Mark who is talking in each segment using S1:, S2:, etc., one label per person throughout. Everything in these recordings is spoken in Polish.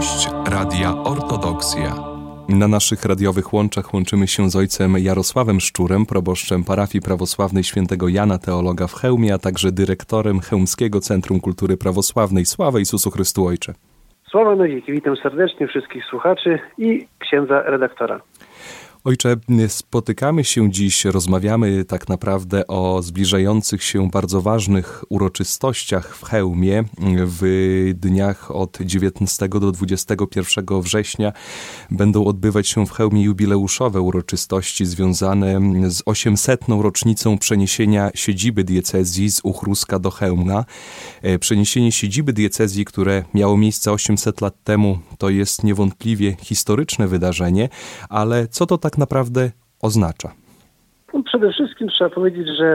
S1: Gość Radia Ortodoksja. Na naszych radiowych łączach łączymy się z ojcem Jarosławem Szczurem, proboszczem parafii prawosławnej świętego Jana Teologa w Chełmie, a także dyrektorem Chełmskiego Centrum Kultury Prawosławnej. Sława Jezusu Chrystu Ojcze.
S2: Sława na. Witam serdecznie wszystkich słuchaczy i księdza redaktora.
S1: Ojcze, spotykamy się dziś, rozmawiamy tak naprawdę o zbliżających się bardzo ważnych uroczystościach w Chełmie w dniach od 19 do 21 września. Będą odbywać się w Chełmie jubileuszowe uroczystości związane z 800. rocznicą przeniesienia siedziby diecezji z Uchruska do Chełmna. E, przeniesienie siedziby diecezji, które miało miejsce 800 lat temu, to jest niewątpliwie historyczne wydarzenie, ale co to tak tak naprawdę oznacza?
S2: No, przede wszystkim trzeba powiedzieć, że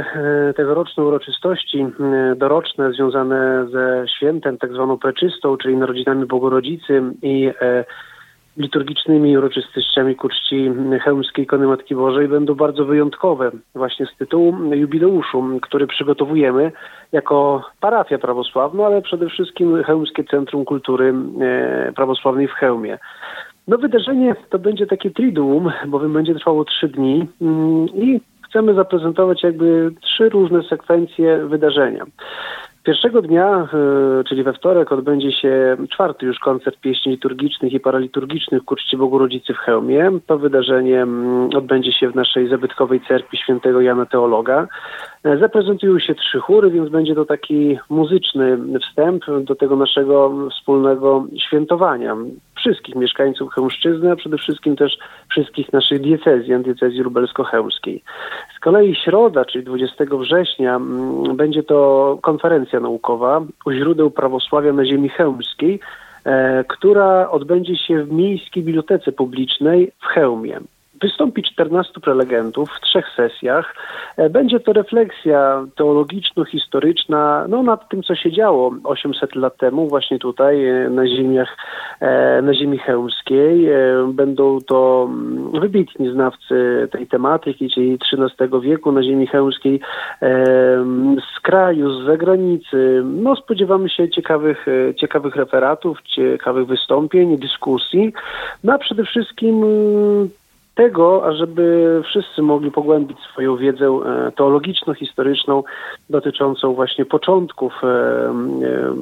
S2: e, tegoroczne uroczystości e, doroczne związane ze świętem tak zwaną preczystą, czyli narodzinami Bogorodzicy i e, liturgicznymi uroczystościami ku czci chełmskiej ikony Matki Bożej będą bardzo wyjątkowe właśnie z tytułu jubileuszu, który przygotowujemy jako parafia prawosławna, ale przede wszystkim Chełmskie Centrum Kultury Prawosławnej w Chełmie. No wydarzenie to będzie takie triduum, bowiem będzie trwało trzy dni mm, i chcemy zaprezentować jakby trzy różne sekwencje wydarzenia. Pierwszego dnia, e, czyli we wtorek, odbędzie się czwarty już koncert pieśni liturgicznych i paraliturgicznych ku czci Bogu Rodzicy w Chełmie. To wydarzenie mm, odbędzie się w naszej zabytkowej cerkwi świętego Jana Teologa. E, zaprezentują się trzy chóry, więc będzie to taki muzyczny wstęp do tego naszego wspólnego świętowania wszystkich mieszkańców Chełmszczyzny, a przede wszystkim też wszystkich naszych diecezji, diecezji lubelsko-chełmskiej. Z kolei środa, czyli 20 września, mm, będzie to konferencja naukowa u źródeł prawosławia na ziemi chełmskiej, e, która odbędzie się w Miejskiej Bibliotece Publicznej w Chełmie. Wystąpi 14 prelegentów w trzech sesjach. E, będzie to refleksja teologiczno-historyczna no, nad tym, co się działo 800 lat temu właśnie tutaj e, na ziemiach, e, na ziemi chełmskiej. Będą to mm, wybitni znawcy tej tematyki, czyli XIII wieku na ziemi chełmskiej z kraju, z zagranicy. No, spodziewamy się ciekawych, ciekawych referatów, ciekawych wystąpień, dyskusji, no a przede wszystkim mm, tego, ażeby wszyscy mogli pogłębić swoją wiedzę e, teologiczno-historyczną dotyczącą właśnie początków e, e,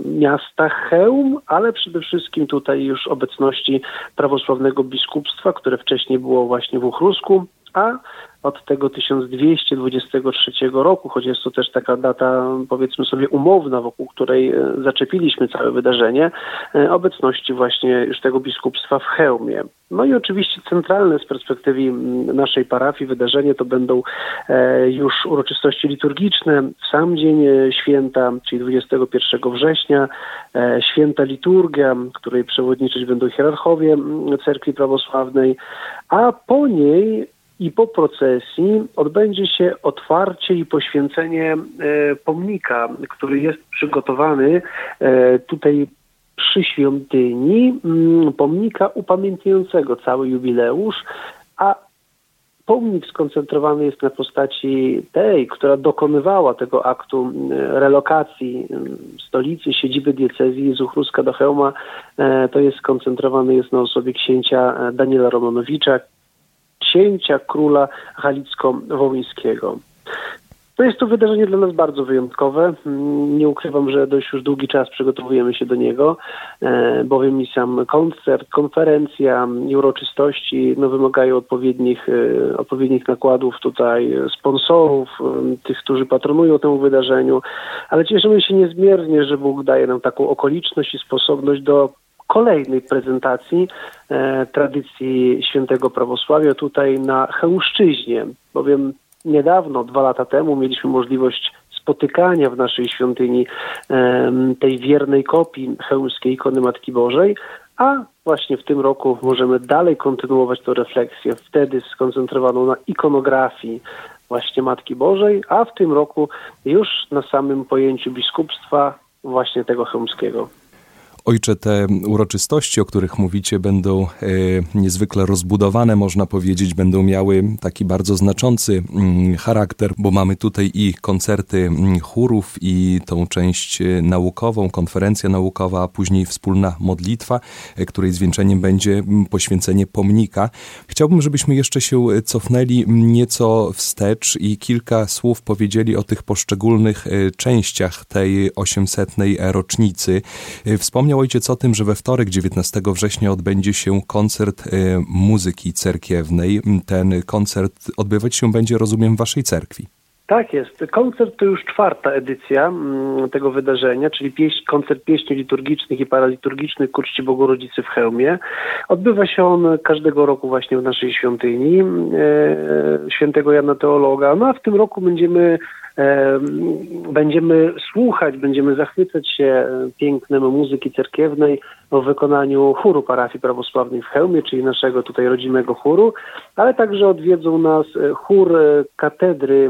S2: miasta Chełm, ale przede wszystkim tutaj już obecności prawosławnego biskupstwa, które wcześniej było właśnie w Uchrusku, a od tego 1223 roku, choć jest to też taka data, powiedzmy sobie, umowna, wokół której e, zaczepiliśmy całe wydarzenie, e, obecności właśnie już tego biskupstwa w Chełmie. No i oczywiście centralne z perspektywy naszej parafii wydarzenie to będą e, już uroczystości liturgiczne w sam dzień święta, czyli 21 września, święta liturgia, której przewodniczyć będą hierarchowie cerkwi prawosławnej, a po niej i po procesji odbędzie się otwarcie i poświęcenie e, pomnika, który jest przygotowany e, tutaj przy świątyni, mm, pomnika upamiętniającego cały jubileusz, a pomnik skoncentrowany jest na postaci tej, która dokonywała tego aktu relokacji stolicy, siedziby diecezji z Uchruska do Chełma. E, to jest skoncentrowany jest na osobie księcia Daniela Romanowicza, księcia króla Halicko-Wołyńskiego. To jest to wydarzenie dla nas bardzo wyjątkowe. Mm, nie ukrywam, że dość już długi czas przygotowujemy się do niego, e, bowiem i sam koncert, konferencja i uroczystości no, wymagają odpowiednich, e, odpowiednich nakładów tutaj sponsorów, e, tych, którzy patronują temu wydarzeniu, ale cieszymy się niezmiernie, że Bóg daje nam taką okoliczność i sposobność do kolejnej prezentacji e, tradycji świętego prawosławia tutaj na Chełmszczyźnie, bowiem niedawno, dwa lata temu, mieliśmy możliwość spotykania w naszej świątyni e, tej wiernej kopii chełmskiej ikony Matki Bożej, a właśnie w tym roku możemy dalej kontynuować tę refleksję, wtedy skoncentrowaną na ikonografii właśnie Matki Bożej, a w tym roku już na samym pojęciu biskupstwa właśnie tego chełmskiego.
S1: Ojcze, te uroczystości, o których mówicie, będą e, niezwykle rozbudowane, można powiedzieć, będą miały taki bardzo znaczący mm, charakter, bo mamy tutaj i koncerty mm, chórów, i tą część e, naukową, konferencja naukowa, a później wspólna modlitwa, e, której zwieńczeniem będzie mm, poświęcenie pomnika. Chciałbym, żebyśmy jeszcze się cofnęli nieco wstecz i kilka słów powiedzieli o tych poszczególnych częściach tej 800. rocznicy. Wspomniał Wspomniał ojciec o tym, że we wtorek 19 września odbędzie się koncert e, muzyki cerkiewnej. Ten koncert odbywać się będzie, rozumiem, w waszej cerkwi.
S2: Tak jest. Koncert to już czwarta edycja mm, tego wydarzenia, czyli pieś, koncert pieśni liturgicznych i paraliturgicznych ku czci Bogorodzicy w Chełmie. Odbywa się on każdego roku właśnie w naszej świątyni e, świętego Jana Teologa. No a w tym roku będziemy Będziemy słuchać, będziemy zachwycać się pięknem muzyki cerkiewnej w wykonaniu chóru parafii prawosławnej w Chełmie, czyli naszego tutaj rodzimego chóru, ale także odwiedzą nas chór katedry,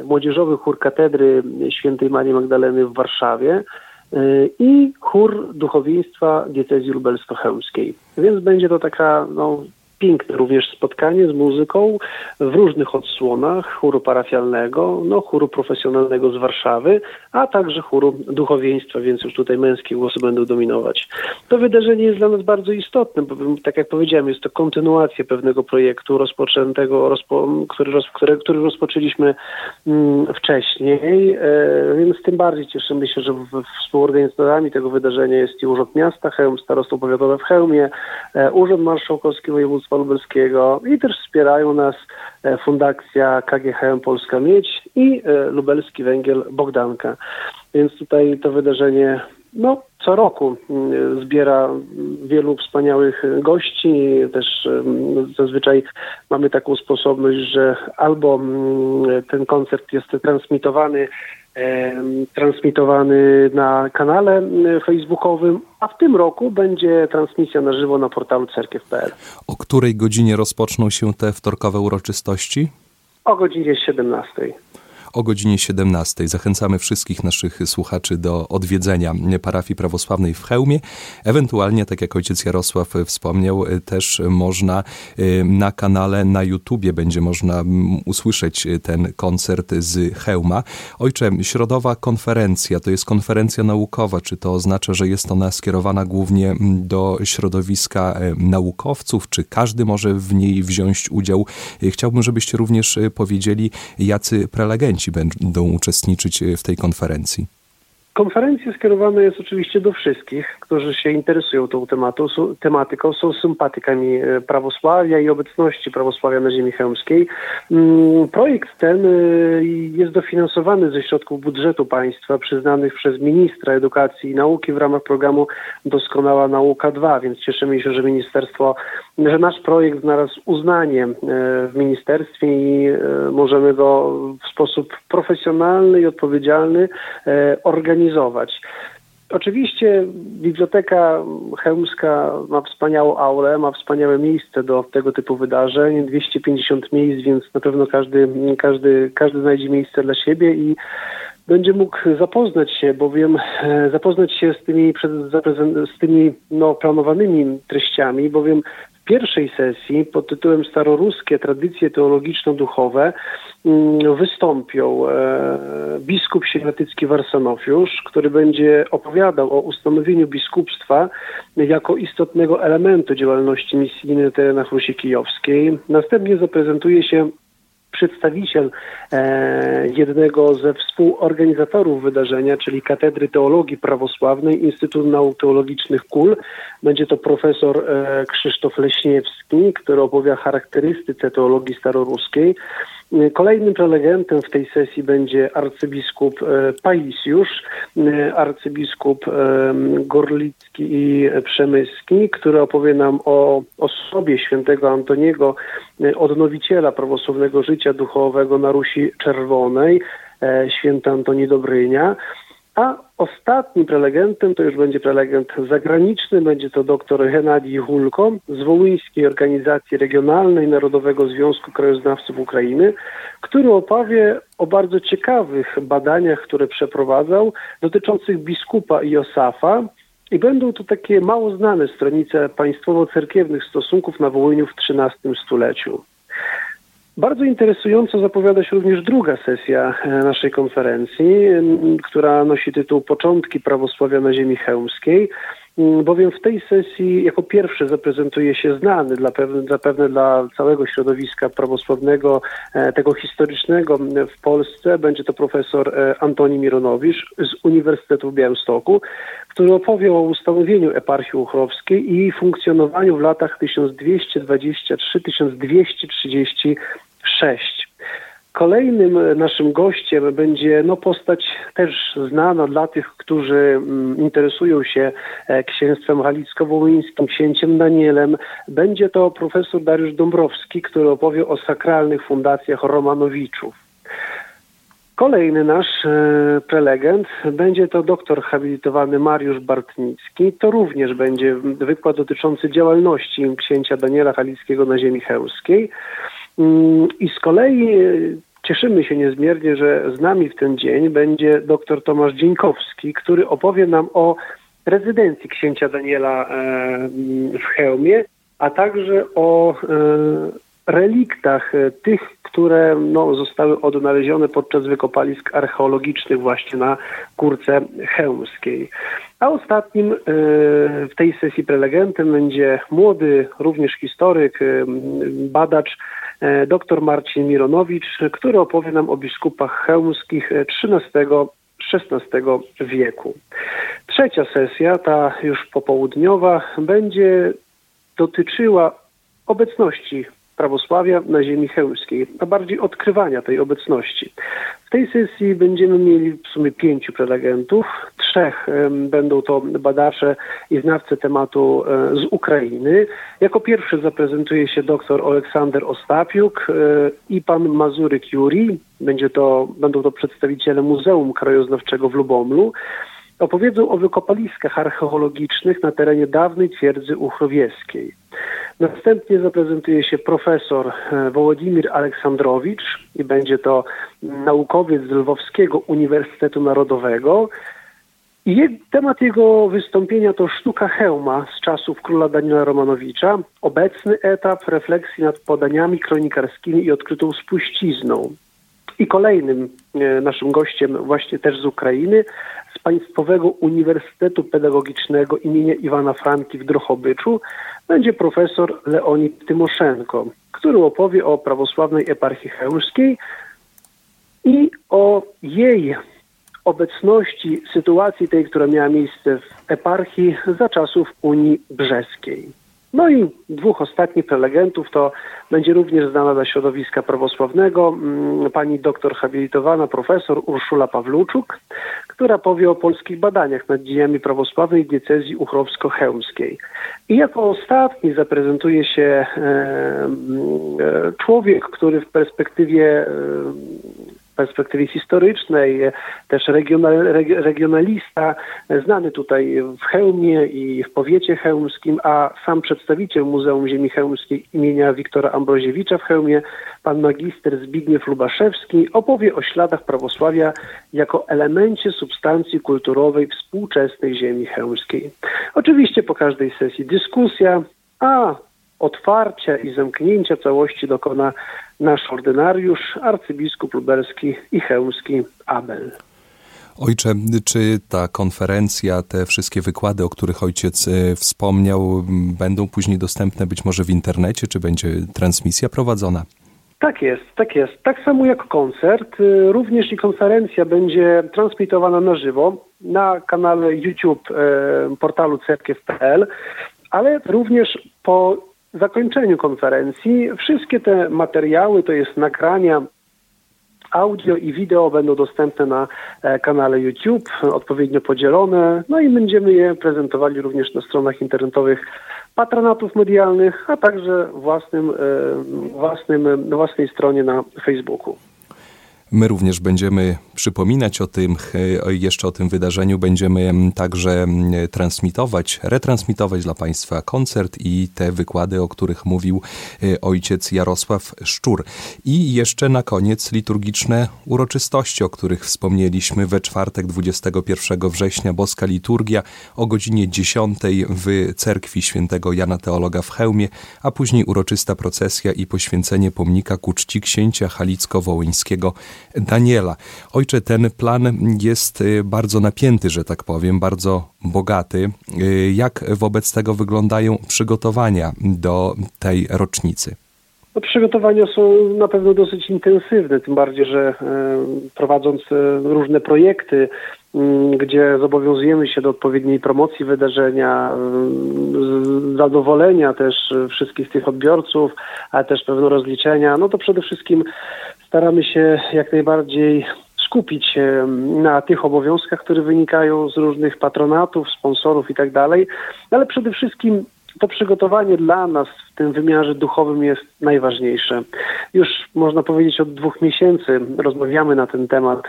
S2: e, młodzieżowy chór katedry świętej Marii Magdaleny w Warszawie e, i chór duchowieństwa diecezji lubelsko-chełmskiej. Więc będzie to taka no, piękne również spotkanie z muzyką w różnych odsłonach chóru parafialnego, no, chóru profesjonalnego z Warszawy, a także chóru duchowieństwa, więc już tutaj męskie głosy będą dominować. To wydarzenie jest dla nas bardzo istotne, bo tak jak powiedziałem, jest to kontynuacja pewnego projektu rozpoczętego, rozpo, który, roz, który, który rozpoczęliśmy mm, wcześniej, e, więc tym bardziej cieszymy się, że w, współorganizatorami tego wydarzenia jest i Urząd Miasta Chełm, Starostwo Powiatowe w Chełmie, e, Urząd Marszałkowski Województwa Województwa Lubelskiego i też wspierają nas e, Fundacja KGHM Polska Miedź i e, Lubelski Węgiel Bogdanka. Więc tutaj to wydarzenie no, co roku mm, zbiera wielu wspaniałych gości. Też zazwyczaj mamy taką sposobność, że albo mm, ten koncert jest transmitowany transmitowany na kanale facebookowym, a w tym roku będzie transmisja na żywo na portalu cerkiew.pl.
S1: O której godzinie rozpoczną się te wtorkowe uroczystości?
S2: O godzinie 17
S1: o godzinie 17. Zachęcamy wszystkich naszych słuchaczy do odwiedzenia parafii prawosławnej w Chełmie. Ewentualnie, tak jak ojciec Jarosław wspomniał, też można y, na kanale na YouTubie będzie można usłyszeć ten koncert z Chełma. Ojcze, środowa konferencja to jest konferencja naukowa. Czy to oznacza, że jest ona skierowana głównie do środowiska y, naukowców? Czy każdy może w niej wziąć udział? Y, chciałbym, żebyście również powiedzieli, jacy prelegenci będą uczestniczyć e, w tej konferencji?
S2: Konferencja skierowana jest oczywiście do wszystkich, którzy się interesują tą tematu, tematyką, są sympatykami e, prawosławia i obecności prawosławia na ziemi chełmskiej. Mm, projekt ten e, jest dofinansowany ze środków budżetu państwa przyznanych przez ministra edukacji i nauki w ramach programu Doskonała Nauka 2, więc cieszymy się, że ministerstwo, że nasz projekt znalazł uznanie e, w ministerstwie i możemy go w sposób profesjonalny i odpowiedzialny organizować organizować. Oczywiście Biblioteka Chełmska ma wspaniałą aulę, ma wspaniałe miejsce do tego typu wydarzeń, 250 miejsc, więc na pewno każdy, każdy, każdy znajdzie miejsce dla siebie i będzie mógł zapoznać się, bowiem zapoznać się z tymi, z tymi no, planowanymi treściami, bowiem pierwszej sesji pod tytułem Staroruskie tradycje teologiczno-duchowe mm, wystąpią e, biskup siewatycki Warsanofiusz, który będzie opowiadał o ustanowieniu biskupstwa jako istotnego elementu działalności misyjnej na terenach Rusi Kijowskiej. Następnie zaprezentuje się przedstawiciel e, jednego ze współorganizatorów wydarzenia, czyli Katedry Teologii Prawosławnej Instytutu Nauk Teologicznych KUL. Będzie to profesor e, Krzysztof Leśniewski, który opowie charakterystyce teologii staroruskiej. Kolejnym prelegentem w tej sesji będzie arcybiskup e, Paisiusz, e, arcybiskup e, Gorlicki i Przemyski, który opowie nam o osobie świętego Antoniego, odnowiciela prawosławnego życia duchowego na Rusi Czerwonej, święty Antoni Dobrynia. A ostatnim prelegentem to już będzie prelegent zagraniczny, będzie to dr Henadij Hulko z Wołyńskiej Organizacji Regionalnej Narodowego Związku Krajoznawców Ukrainy, który opowie o bardzo ciekawych badaniach, które przeprowadzał dotyczących biskupa Josafa I będą to takie mało znane stronice państwowo-cerkiewnych stosunków na Wołyniu w XIII stuleciu. Bardzo interesująco zapowiada się również druga sesja e, naszej konferencji, która nosi tytuł Początki prawosławia na ziemi chełmskiej, bowiem w tej sesji jako pierwszy zaprezentuje się znany dla pewne, zapewne dla całego środowiska prawosławnego, e, tego historycznego w Polsce, będzie to profesor e, Antoni Mironowicz z Uniwersytetu w Białymstoku, który opowie o ustanowieniu eparchii uchrowskiej i funkcjonowaniu w latach 1223-1236. Kolejnym naszym gościem będzie no, postać też znana dla tych, którzy mm, interesują się e, księstwem halicko-wołyńskim, księciem Danielem. Będzie to profesor Dariusz Dąbrowski, który opowie o sakralnych fundacjach Romanowiczów. Kolejny nasz e, prelegent będzie to doktor habilitowany Mariusz Bartnicki. To również będzie wykład dotyczący działalności księcia Daniela Halickiego na ziemi chełskiej. Mm, I z kolei e, cieszymy się niezmiernie, że z nami w ten dzień będzie dr Tomasz Dzieńkowski, który opowie nam o rezydencji księcia Daniela e, w Chełmie, a także o reliktach tych, które no, zostały odnalezione podczas wykopalisk archeologicznych właśnie na Kurce Chełmskiej. A ostatnim e, w tej sesji prelegentem będzie młody, również historyk, e, badacz, e, dr Marcin Mironowicz, który opowie nam o biskupach chełmskich XIII XVI wieku. Trzecia sesja, ta już popołudniowa, będzie dotyczyła obecności prawosławia na ziemi chełmskiej, a bardziej odkrywania tej obecności. W tej sesji będziemy mieli w sumie pięciu prelegentów. Trzech będą to badacze i znawcy tematu e, z Ukrainy. Jako pierwszy zaprezentuje się dr Aleksander Ostapiuk e, i pan Mazuryk Juri. Będzie to, będą to przedstawiciele Muzeum Krajoznawczego w Lubomlu opowiedzą o wykopaliskach archeologicznych na terenie dawnej twierdzy uchrowieskiej. Następnie zaprezentuje się profesor e, Wołodimir Aleksandrowicz i będzie to naukowiec z Lwowskiego Uniwersytetu Narodowego. Temat jego wystąpienia to sztuka hełma z czasów króla Daniela Romanowicza, obecny etap refleksji nad podaniami kronikarskimi i odkrytą spuścizną. I kolejnym e, naszym gościem, właśnie też z Ukrainy, z Państwowego Uniwersytetu Pedagogicznego imienia Iwana Franki w Drohobyczu, będzie profesor Leonid Tymoszenko, który opowie o prawosławnej eparchii chełmskiej i o jej obecności, sytuacji tej, która miała miejsce w eparchii za czasów Unii Brzeskiej. No i dwóch ostatnich prelegentów to będzie również znana dla środowiska prawosławnego mm, pani doktor habilitowana profesor Urszula Pawluczuk, która powie o polskich badaniach nad dziejami prawosławnej diecezji uchrowsko-chełmskiej. I jako ostatni zaprezentuje się e, człowiek, który w perspektywie perspektywie historycznej, też regional, regionalista, znany tutaj w Chełmie i w powiecie chełmskim, a sam przedstawiciel Muzeum Ziemi Chełmskiej imienia Wiktora Ambroziewicza w Chełmie, pan magister Zbigniew Lubaszewski, opowie o śladach prawosławia jako elemencie substancji kulturowej współczesnej ziemi chełmskiej. Oczywiście po każdej sesji dyskusja, a otwarcia i zamknięcia całości dokona nasz ordynariusz, arcybiskup lubelski i chełmski Abel.
S1: Ojcze, czy ta konferencja, te wszystkie wykłady, o których ojciec e, wspomniał, będą później dostępne być może w internecie, czy będzie transmisja prowadzona?
S2: Tak jest, tak jest. Tak samo jak koncert, y, również i konferencja będzie transmitowana na żywo na kanale YouTube e, portalu cerkiew.pl, ale również po zakończeniu konferencji wszystkie te materiały, to jest nagrania audio i wideo będą dostępne na e, kanale YouTube, odpowiednio podzielone, no i będziemy je prezentowali również na stronach internetowych patronatów medialnych, a także własnym, e, własnym, własnej stronie na Facebooku.
S1: My również będziemy przypominać o tym, jeszcze o tym wydarzeniu, będziemy także transmitować, retransmitować dla Państwa koncert i te wykłady, o których mówił e, ojciec Jarosław Szczur. I jeszcze na koniec liturgiczne uroczystości, o których wspomnieliśmy we czwartek 21 września, boska liturgia o godzinie 10 w cerkwi świętego Jana Teologa w Chełmie, a później uroczysta procesja i poświęcenie pomnika ku czci księcia halicko-wołyńskiego Daniela. Ojcze, ten plan jest y, bardzo napięty, że tak powiem, bardzo bogaty. Y, jak wobec tego wyglądają przygotowania do tej rocznicy?
S2: No, przygotowania są na pewno dosyć intensywne, tym bardziej, że e, prowadząc e, różne projekty, gdzie zobowiązujemy się do odpowiedniej promocji wydarzenia, zadowolenia też wszystkich tych odbiorców, ale też pewno rozliczenia, no to przede wszystkim staramy się jak najbardziej skupić na tych obowiązkach, które wynikają z różnych patronatów, sponsorów i tak dalej, ale przede wszystkim to przygotowanie dla nas w tym wymiarze duchowym jest najważniejsze. Już można powiedzieć od dwóch miesięcy rozmawiamy na ten temat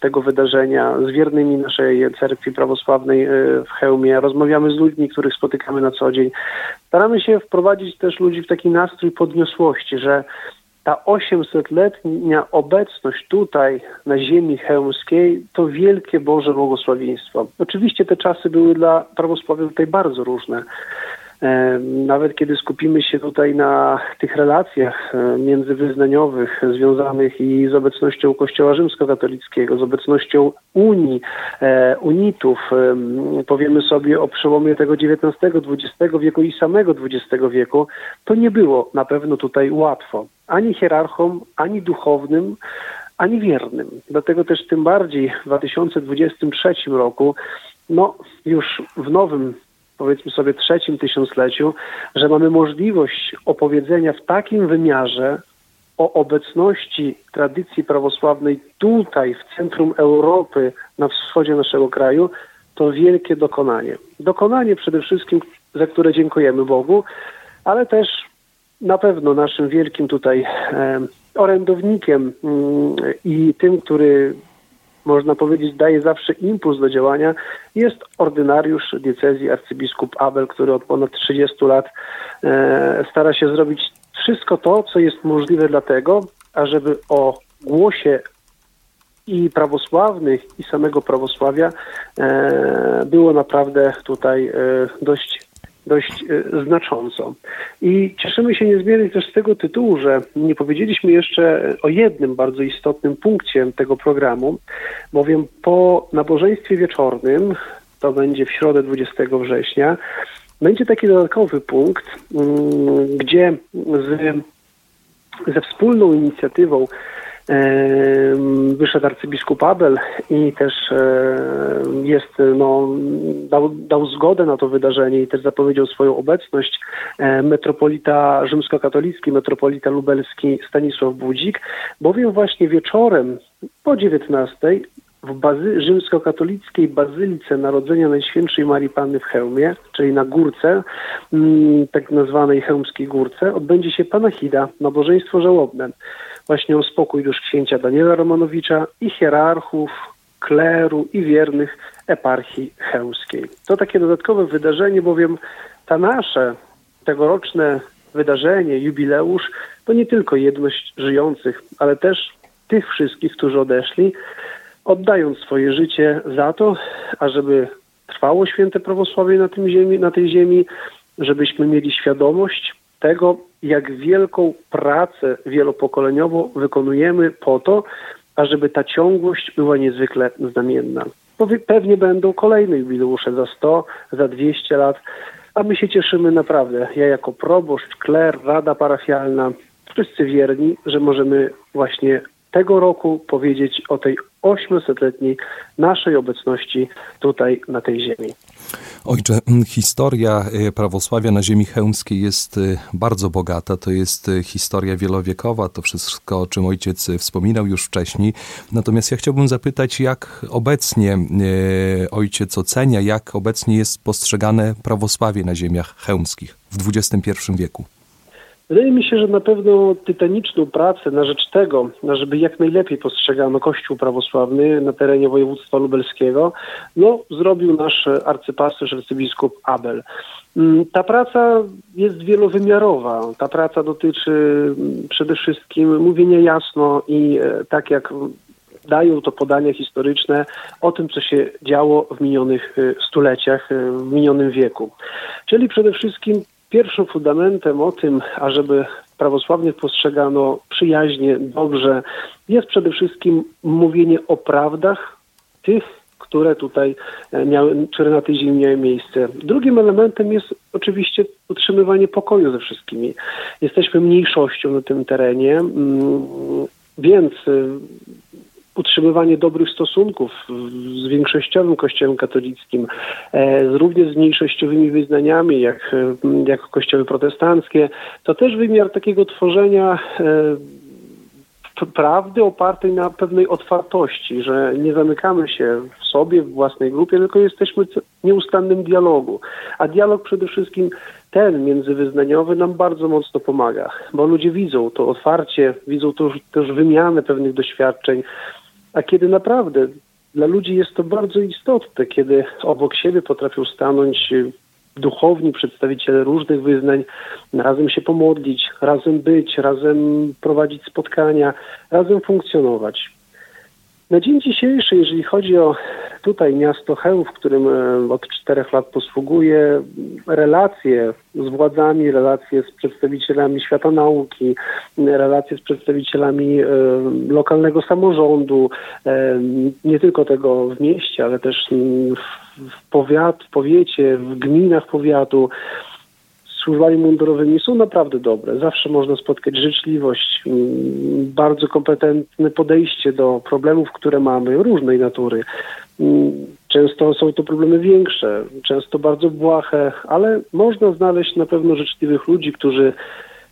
S2: tego wydarzenia z wiernymi naszej cerkwi prawosławnej e, w Chełmie. Rozmawiamy z ludźmi, których spotykamy na co dzień. Staramy się wprowadzić też ludzi w taki nastrój podniosłości, że ta 800-letnia obecność tutaj na ziemi chełmskiej to wielkie Boże błogosławieństwo. Oczywiście te czasy były dla prawosławia tutaj bardzo różne. Nawet kiedy skupimy się tutaj na tych relacjach międzywyznaniowych związanych i z obecnością Kościoła Rzymskokatolickiego, z obecnością Unii, e, unitów, powiemy sobie o przełomie tego XIX-XX wieku i samego XX wieku, to nie było na pewno tutaj łatwo. Ani hierarchom, ani duchownym, ani wiernym. Dlatego też tym bardziej w 2023 roku, no już w nowym powiedzmy sobie trzecim tysiącleciu, że mamy możliwość opowiedzenia w takim wymiarze o obecności tradycji prawosławnej tutaj, w centrum Europy, na wschodzie naszego kraju, to wielkie dokonanie. Dokonanie przede wszystkim, za które dziękujemy Bogu, ale też na pewno naszym wielkim tutaj e, orędownikiem mm, i tym, który można powiedzieć, daje zawsze impuls do działania, jest ordynariusz diecezji arcybiskup Abel, który od ponad 30 lat e, stara się zrobić wszystko to, co jest możliwe dlatego, ażeby o głosie i prawosławnych, i samego prawosławia e, było naprawdę tutaj e, dość dość e, znacząco. I cieszymy się niezmiernie też z tego tytułu, że nie powiedzieliśmy jeszcze o jednym bardzo istotnym punkcie tego programu, bowiem po nabożeństwie wieczornym, to będzie w środę 20 września, będzie taki dodatkowy punkt, mm, gdzie z, ze wspólną inicjatywą wyszedł arcybiskup Abel i też jest, no, dał, dał zgodę na to wydarzenie i też zapowiedział swoją obecność. Metropolita rzymskokatolicki, metropolita lubelski Stanisław Budzik, bowiem właśnie wieczorem po 19 w bazy, rzymskokatolickiej Bazylice Narodzenia Najświętszej Marii Panny w Chełmie, czyli na górce, tak nazwanej Chełmskiej Górce, odbędzie się Panachida, nabożeństwo żałobne właśnie o spokój dusz księcia Daniela Romanowicza i hierarchów, kleru i wiernych eparchii chełskiej. To takie dodatkowe wydarzenie, bowiem ta nasze tegoroczne wydarzenie, jubileusz, to nie tylko jedność żyjących, ale też tych wszystkich, którzy odeszli, oddając swoje życie za to, ażeby trwało święte prawosławie na, tym ziemi, na tej ziemi, żebyśmy mieli świadomość tego, jak wielką pracę wielopokoleniową wykonujemy po to, ażeby ta ciągłość była niezwykle znamienna. Pewnie będą kolejne jubileusze za 100, za 200 lat, a my się cieszymy naprawdę. Ja jako proboszcz, kler, rada parafialna, wszyscy wierni, że możemy właśnie tego roku powiedzieć o tej 800-letniej naszej obecności tutaj na tej ziemi.
S1: Ojcze, historia e, prawosławia na ziemi chełmskiej jest e, bardzo bogata. To jest e, historia wielowiekowa, to wszystko, o czym ojciec wspominał już wcześniej. Natomiast ja chciałbym zapytać, jak obecnie ojciec ocenia, jak obecnie jest postrzegane prawosławie na ziemiach chełmskich w XXI wieku?
S2: Wydaje mi się, że na pewno tytaniczną pracę na rzecz tego, żeby jak najlepiej postrzegano Kościół prawosławny na terenie województwa lubelskiego, no, zrobił nasz arcypasterz, arcybiskup Abel. Mm, ta praca jest wielowymiarowa. Ta praca dotyczy mm, przede wszystkim mówienia jasno i e, tak jak dają to podania historyczne o tym, co się działo w minionych e, stuleciach, e, w minionym wieku. Czyli przede wszystkim pierwszym fundamentem o tym, ażeby prawosławnych postrzegano przyjaźnie, dobrze, jest przede wszystkim mówienie o prawdach tych, które tutaj e, miały, które na tej ziemi miały miejsce. Drugim elementem jest oczywiście utrzymywanie pokoju ze wszystkimi. Jesteśmy mniejszością na tym terenie, mm, więc e, utrzymywanie dobrych stosunków z większościowym kościołem katolickim, e, również z mniejszościowymi wyznaniami, jak, jak kościoły protestanckie, to też wymiar takiego tworzenia prawdy opartej na pewnej otwartości, że nie zamykamy się w sobie, w własnej grupie, tylko jesteśmy w nieustannym dialogu. A dialog przede wszystkim ten międzywyznaniowy nam bardzo mocno pomaga, bo ludzie widzą to otwarcie, widzą też wymianę pewnych doświadczeń, a kiedy naprawdę dla ludzi jest to bardzo istotne, kiedy obok siebie potrafią stanąć duchowni, przedstawiciele różnych wyznań, razem się pomodlić, razem być, razem prowadzić spotkania, razem funkcjonować. Na dzień dzisiejszy, jeżeli chodzi o tutaj miasto Chełm, w którym e, od czterech lat posługuje, relacje z władzami, relacje z przedstawicielami świata nauki, relacje z przedstawicielami e, lokalnego samorządu, e, nie tylko tego w mieście, ale też w, powiat, w powiecie, w gminach powiatu, służbami mundurowymi są naprawdę dobre. Zawsze można spotkać życzliwość, mm, bardzo kompetentne podejście do problemów, które mamy, różnej natury. Mm, często są to problemy większe, często bardzo błahe, ale można znaleźć na pewno życzliwych ludzi, którzy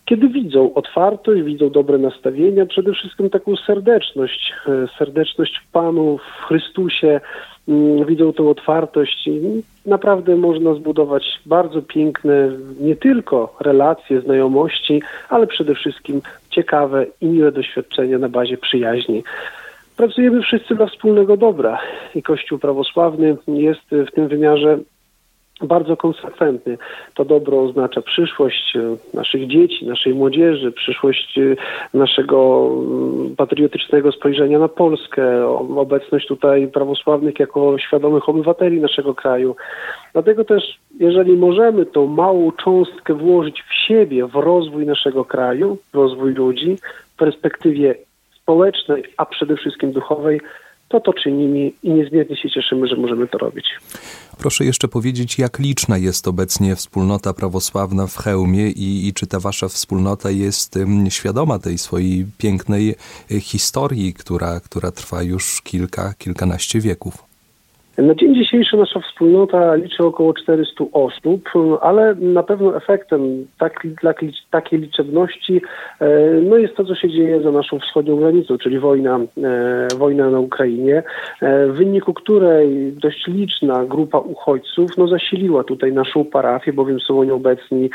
S2: kiedy widzą otwartość, widzą dobre nastawienia, przede wszystkim taką serdeczność, e, serdeczność w Panu, w Chrystusie, mm, widzą tą otwartość naprawdę można zbudować bardzo piękne nie tylko relacje, znajomości, ale przede wszystkim ciekawe i miłe doświadczenia na bazie przyjaźni. Pracujemy wszyscy dla wspólnego dobra i Kościół prawosławny jest w tym wymiarze bardzo konsekwentny. To dobro oznacza przyszłość e, naszych dzieci, naszej młodzieży, przyszłość e, naszego mm, patriotycznego spojrzenia na Polskę, obecność tutaj prawosławnych jako świadomych obywateli naszego kraju. Dlatego też, jeżeli możemy tą małą cząstkę włożyć w siebie, w rozwój naszego kraju, w rozwój ludzi, w perspektywie społecznej, a przede wszystkim duchowej, to to czynimy i niezmiernie się cieszymy, że możemy to robić.
S1: Proszę jeszcze powiedzieć, jak liczna jest obecnie wspólnota prawosławna w Chełmie i, i czy ta wasza wspólnota jest świadoma tej swojej pięknej e, historii, która, która trwa już kilka, kilkanaście wieków?
S2: Na dzień dzisiejszy nasza wspólnota liczy około 400 osób, ale na pewno efektem tak, dla takiej liczebności e, no jest to, co się dzieje za naszą wschodnią granicą, czyli wojna, e, wojna na Ukrainie, e, w wyniku której dość liczna grupa uchodźców no, zasiliła tutaj naszą parafię, bowiem są oni obecni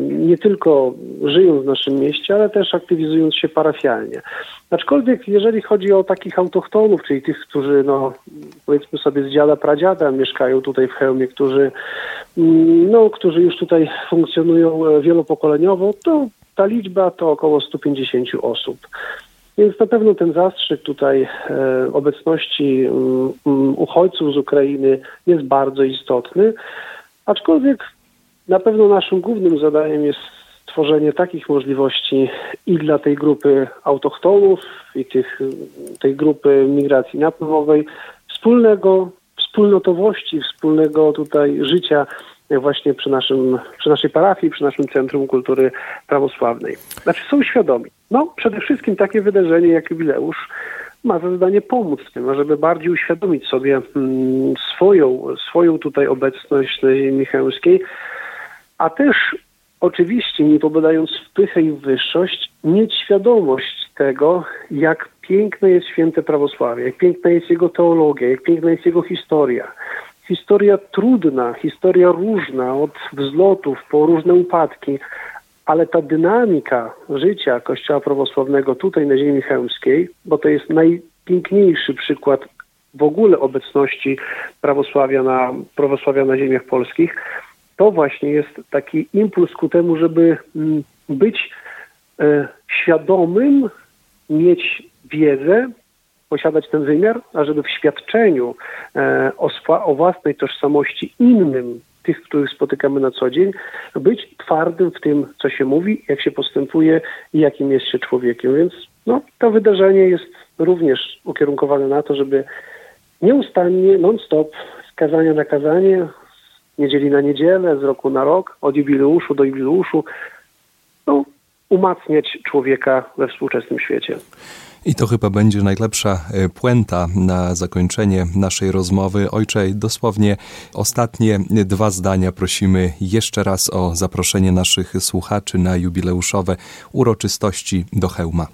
S2: nie tylko żyjąc w naszym mieście, ale też aktywizując się parafialnie. Aczkolwiek jeżeli chodzi o takich autochtonów, czyli tych, którzy no, powiedzmy sobie z dziada pradziada mieszkają tutaj w Chełmie, którzy, mm, no, którzy już tutaj funkcjonują e, wielopokoleniowo, to ta liczba to około 150 osób. Więc na pewno ten zastrzyk tutaj e, obecności mm, mm, uchodźców z Ukrainy jest bardzo istotny, aczkolwiek na pewno naszym głównym zadaniem jest stworzenie takich możliwości i dla tej grupy autochtonów, i tych, tej grupy migracji napływowej, wspólnego, wspólnotowości, wspólnego tutaj życia właśnie przy, naszym, przy naszej parafii, przy naszym Centrum Kultury Prawosławnej. Znaczy są świadomi. No, przede wszystkim takie wydarzenie jak jubileusz ma za zadanie pomóc tym, żeby bardziej uświadomić sobie mm, swoją, swoją tutaj obecność Michałowskiej, a też oczywiście, nie pobadając w pychę i wyższość, mieć świadomość tego, jak piękne jest święte prawosławie, jak piękna jest jego teologia, jak piękna jest jego historia. Historia trudna, historia różna, od wzlotów po różne upadki, ale ta dynamika życia Kościoła prawosławnego tutaj na ziemi chełmskiej, bo to jest najpiękniejszy przykład w ogóle obecności prawosławia na, prawosławia na ziemiach polskich, to właśnie jest taki impuls ku temu, żeby mm, być e, świadomym, mieć wiedzę, posiadać ten wymiar, a żeby w świadczeniu e, o, o własnej tożsamości innym, tych, których spotykamy na co dzień, być twardym w tym, co się mówi, jak się postępuje i jakim jest się człowiekiem. Więc no, to wydarzenie jest również ukierunkowane na to, żeby nieustannie, non-stop, z kazania na kazanie, z niedzieli na niedzielę, z roku na rok, od jubileuszu do jubileuszu, umacniać człowieka we współczesnym świecie.
S1: I to chyba będzie najlepsza e, puenta na zakończenie naszej rozmowy. Ojcze, dosłownie ostatnie dwa zdania prosimy jeszcze raz o zaproszenie naszych słuchaczy na jubileuszowe uroczystości do Hełma.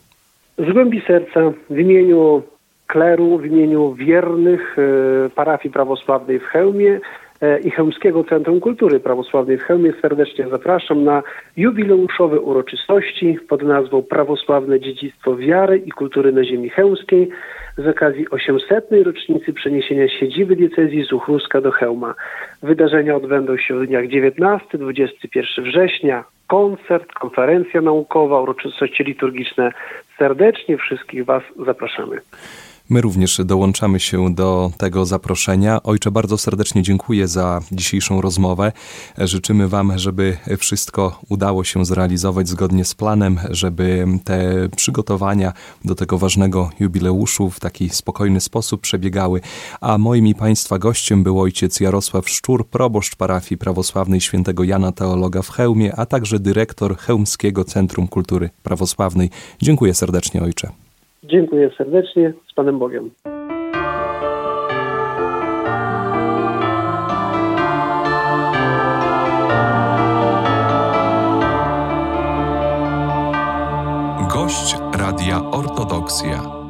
S2: Z głębi serca w imieniu kleru, w imieniu wiernych e, parafii prawosławnej w Chełmie E, i Chełmskiego Centrum Kultury Prawosławnej w Chełmie serdecznie zapraszam na jubileuszowe uroczystości pod nazwą Prawosławne Dziedzictwo Wiary i Kultury na Ziemi Chełmskiej z okazji 800. rocznicy przeniesienia siedziby diecezji z Uchruska do Chełma. Wydarzenia odbędą się w dniach 19-21 września. Koncert, konferencja naukowa, uroczystości liturgiczne. Serdecznie wszystkich Was zapraszamy.
S1: My również dołączamy się do tego zaproszenia. Ojcze, bardzo serdecznie dziękuję za dzisiejszą rozmowę. Życzymy Wam, żeby wszystko udało się zrealizować zgodnie z planem, żeby te przygotowania do tego ważnego jubileuszu w taki spokojny sposób przebiegały. A moim i Państwa gościem był ojciec Jarosław Szczur, proboszcz parafii prawosławnej świętego Jana Teologa w Chełmie, a także dyrektor Chełmskiego Centrum Kultury Prawosławnej. Dziękuję serdecznie, ojcze.
S2: Dziękuję serdecznie. Z Panem Bogiem.
S1: Gość Radia Ortodoksja.